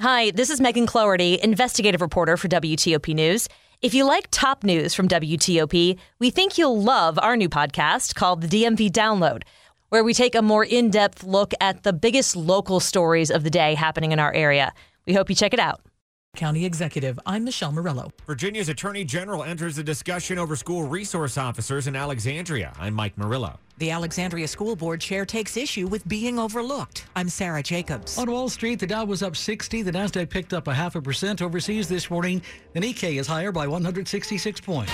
Hi, this is Megan Cloherty, investigative reporter for WTOP News. If you like top news from WTOP, we think you'll love our new podcast called The DMV Download, where we take a more in depth look at the biggest local stories of the day happening in our area. We hope you check it out. County Executive, I'm Michelle Morello. Virginia's Attorney General enters a discussion over school resource officers in Alexandria. I'm Mike Murillo. The Alexandria School Board chair takes issue with being overlooked. I'm Sarah Jacobs. On Wall Street, the Dow was up 60. The Nasdaq picked up a half a percent overseas this morning. The Nikkei is higher by 166 points.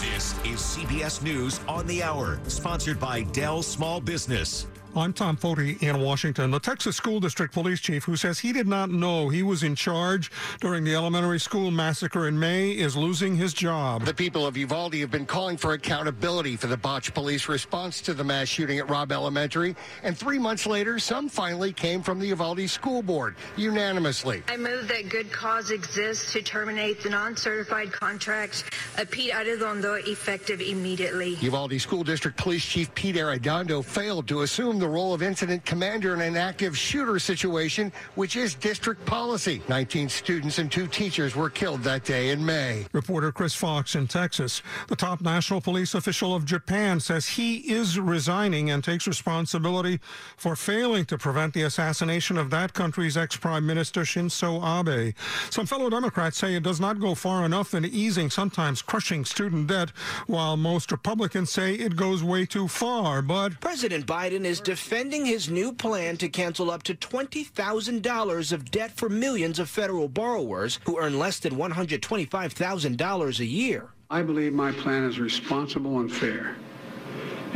This is CBS News on the Hour, sponsored by Dell Small Business. I'm Tom Foti in Washington. The Texas School District Police Chief, who says he did not know he was in charge during the elementary school massacre in May, is losing his job. The people of Uvalde have been calling for accountability for the botched police response to the mass shooting at Robb Elementary. And three months later, some finally came from the Uvalde School Board unanimously. I move that good cause exists to terminate the non-certified contracts of Pete Arredondo effective immediately. Uvalde School District Police Chief Pete Arredondo failed to assume the role of incident commander in an active shooter situation, which is district policy. 19 students and two teachers were killed that day in May. Reporter Chris Fox in Texas. The top national police official of Japan says he is resigning and takes responsibility for failing to prevent the assassination of that country's ex-prime minister Shinzo Abe. Some fellow Democrats say it does not go far enough in easing sometimes crushing student debt, while most Republicans say it goes way too far. But President Biden is defending his new plan to cancel up to $20,000 of debt for millions of federal borrowers who earn less than $125,000 a year. I believe my plan is responsible and fair.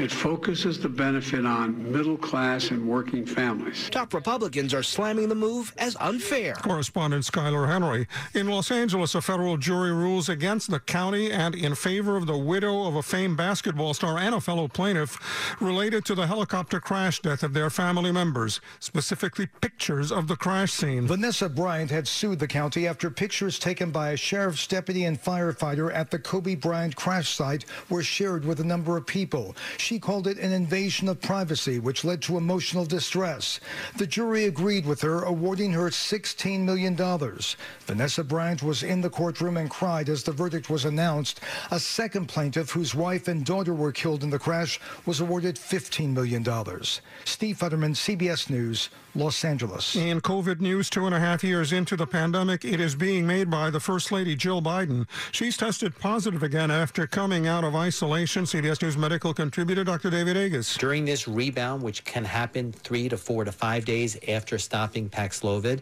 It focuses the benefit on middle class and working families. Top Republicans are slamming the move as unfair. Correspondent Skyler Henry. In Los Angeles, a federal jury rules against the county and in favor of the widow of a famed basketball star and a fellow plaintiff related to the helicopter crash death of their family members, specifically pictures of the crash scene. Vanessa Bryant had sued the county after pictures taken by a sheriff's deputy and firefighter at the Kobe Bryant crash site were shared with a number of people. She called it an invasion of privacy, which led to emotional distress. The jury agreed with her, awarding her $16 million. Vanessa Bryant was in the courtroom and cried as the verdict was announced. A second plaintiff, whose wife and daughter were killed in the crash, was awarded $15 million. Steve Futterman, CBS News, Los Angeles. In COVID news, two and a half years into the pandemic, it is being made by the First Lady Jill Biden. She's tested positive again after coming out of isolation. CBS News medical contributor Dr. David Agus. During this rebound, which can happen three to four to five days after stopping Paxlovid,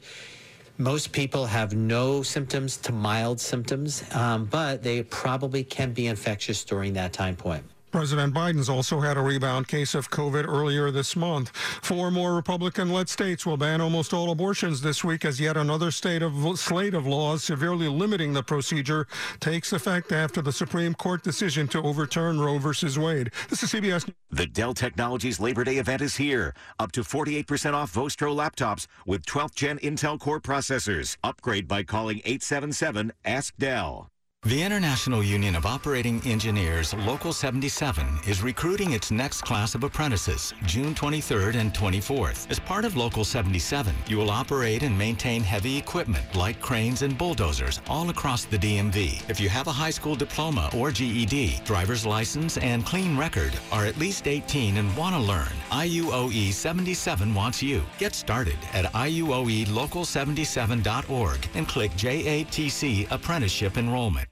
most people have no symptoms to mild symptoms, um, but they probably can be infectious during that time point. President Biden's also had a rebound case of COVID earlier this month. Four more Republican-led states will ban almost all abortions this week as yet another state of slate of laws severely limiting the procedure takes effect after the Supreme Court decision to overturn Roe versus Wade. This is CBS. The Dell Technologies Labor Day event is here. Up to 48% off Vostro laptops with 12th gen Intel Core processors. Upgrade by calling 877 Ask Dell. The International Union of Operating Engineers Local 77 is recruiting its next class of apprentices June 23rd and 24th. As part of Local 77, you will operate and maintain heavy equipment like cranes and bulldozers all across the DMV. If you have a high school diploma or GED, driver's license, and clean record, are at least 18 and want to learn, IUOE 77 wants you. Get started at IUOELocal77.org and click JATC Apprenticeship Enrollment.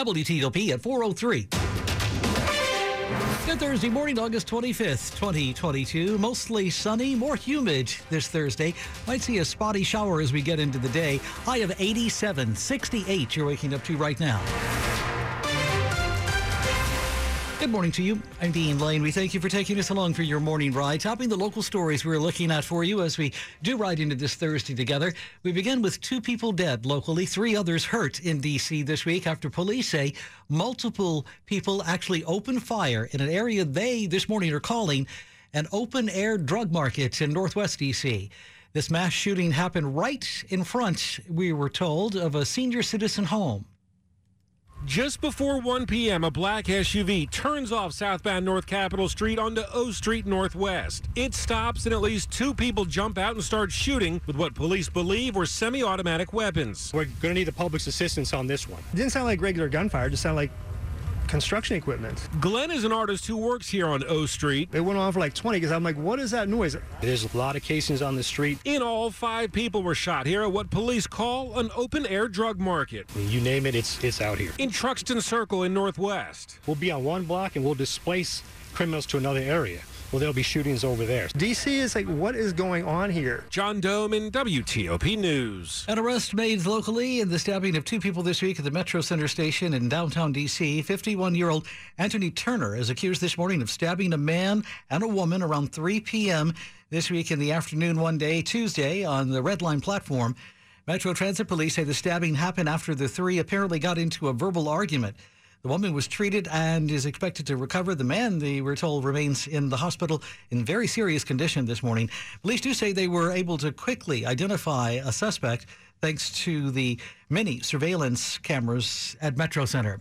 WTOP at 403. Good Thursday morning, August 25th, 2022. Mostly sunny, more humid this Thursday. Might see a spotty shower as we get into the day. High of 87, 68 you're waking up to right now. Good morning to you. I'm Dean Lane. We thank you for taking us along for your morning ride, topping the local stories we're looking at for you as we do ride into this Thursday together. We begin with two people dead locally, three others hurt in D.C. this week after police say multiple people actually opened fire in an area they this morning are calling an open air drug market in Northwest D.C. This mass shooting happened right in front, we were told, of a senior citizen home. Just before 1 p.m., a black SUV turns off southbound North Capitol Street onto O Street Northwest. It stops and at least two people jump out and start shooting with what police believe were semi automatic weapons. We're going to need the public's assistance on this one. It didn't sound like regular gunfire, it just sounded like construction equipment. Glenn is an artist who works here on O Street. It went on for like 20 because I'm like, what is that noise? There's a lot of casings on the street. In all, five people were shot here at what police call an open air drug market. You name it, it's it's out here. In Truxton Circle in Northwest. We'll be on one block and we'll displace criminals to another area. Well, there'll be shootings over there. DC is like, what is going on here? John Domen WTOP News. An arrest made locally in the stabbing of two people this week at the Metro Center station in downtown D.C. 51 year old Anthony Turner is accused this morning of stabbing a man and a woman around 3 p.m. this week in the afternoon, one day, Tuesday, on the Red Line platform. Metro Transit Police say the stabbing happened after the three apparently got into a verbal argument. The woman was treated and is expected to recover. The man, they were told, remains in the hospital in very serious condition this morning. Police do say they were able to quickly identify a suspect thanks to the many surveillance cameras at Metro Center.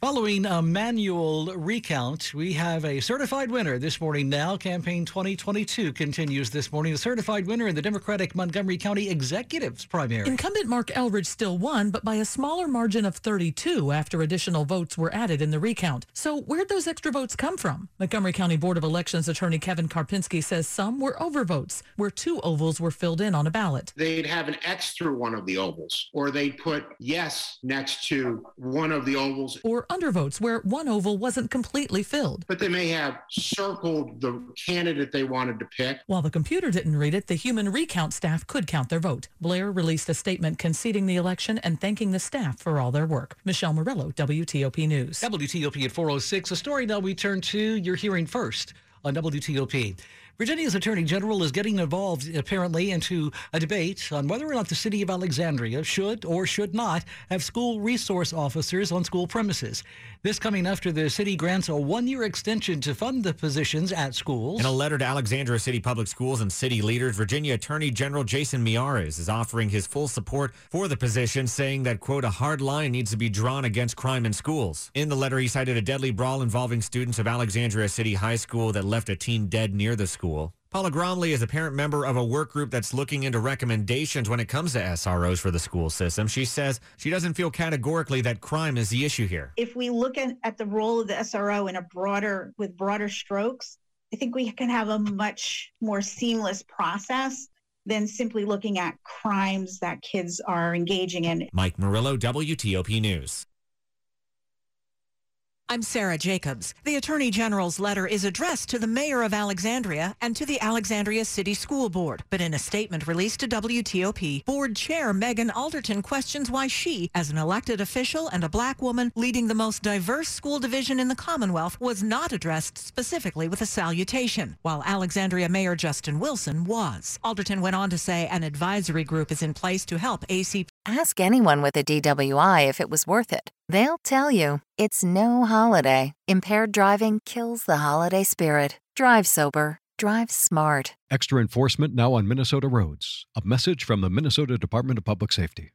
Following a manual recount, we have a certified winner this morning now. Campaign 2022 continues this morning. The certified winner in the Democratic Montgomery County Executives primary. Incumbent Marc Elrich still won, but by a smaller margin of 32 after additional votes were added in the recount. So where'd those extra votes come from? Montgomery County Board of Elections attorney Kevin Karpinski says some were overvotes, where two ovals were filled in on a ballot. They'd have an X through one of the ovals, or they'd put yes next to one of the ovals. Or undervotes where one oval wasn't completely filled. But they may have circled the candidate they wanted to pick. While the computer didn't read it, the human recount staff could count their vote. Blair released a statement conceding the election and thanking the staff for all their work. Michelle Morello, WTOP News. WTOP at 406. A story now we turn to you're hearing first on WTOP. Virginia's Attorney General is getting involved, apparently, into a debate on whether or not the city of Alexandria should or should not have school resource officers on school premises. This coming after the city grants a one year extension to fund the positions at schools. In a letter to Alexandria City Public Schools and city leaders, Virginia Attorney General Jason Miyares is offering his full support for the position, saying that, quote, a hard line needs to be drawn against crime in schools. In the letter, he cited a deadly brawl involving students of Alexandria City High School that left a teen dead near the school. Paula Gromley is a parent member of a work group that's looking into recommendations when it comes to SROs for the school system. She says she doesn't feel categorically that crime is the issue here. If we look at, at the role of the SRO in a broader, with broader strokes, I think we can have a much more seamless process than simply looking at crimes that kids are engaging in. Mike Murillo, WTOP News. I'm Sarah Jacobs. The Attorney General's letter is addressed to the Mayor of Alexandria and to the Alexandria City School Board. But in a statement released to WTOP, Board Chair Megan Alderton questions why she, as an elected official and a black woman leading the most diverse school division in the Commonwealth, was not addressed specifically with a salutation, while Alexandria Mayor Justin Wilson was. Alderton went on to say an advisory group is in place to help ACP. Ask anyone with a DWI if it was worth it. They'll tell you it's no holiday. Impaired driving kills the holiday spirit. Drive sober. Drive smart. Extra enforcement now on Minnesota roads. A message from the Minnesota Department of Public Safety.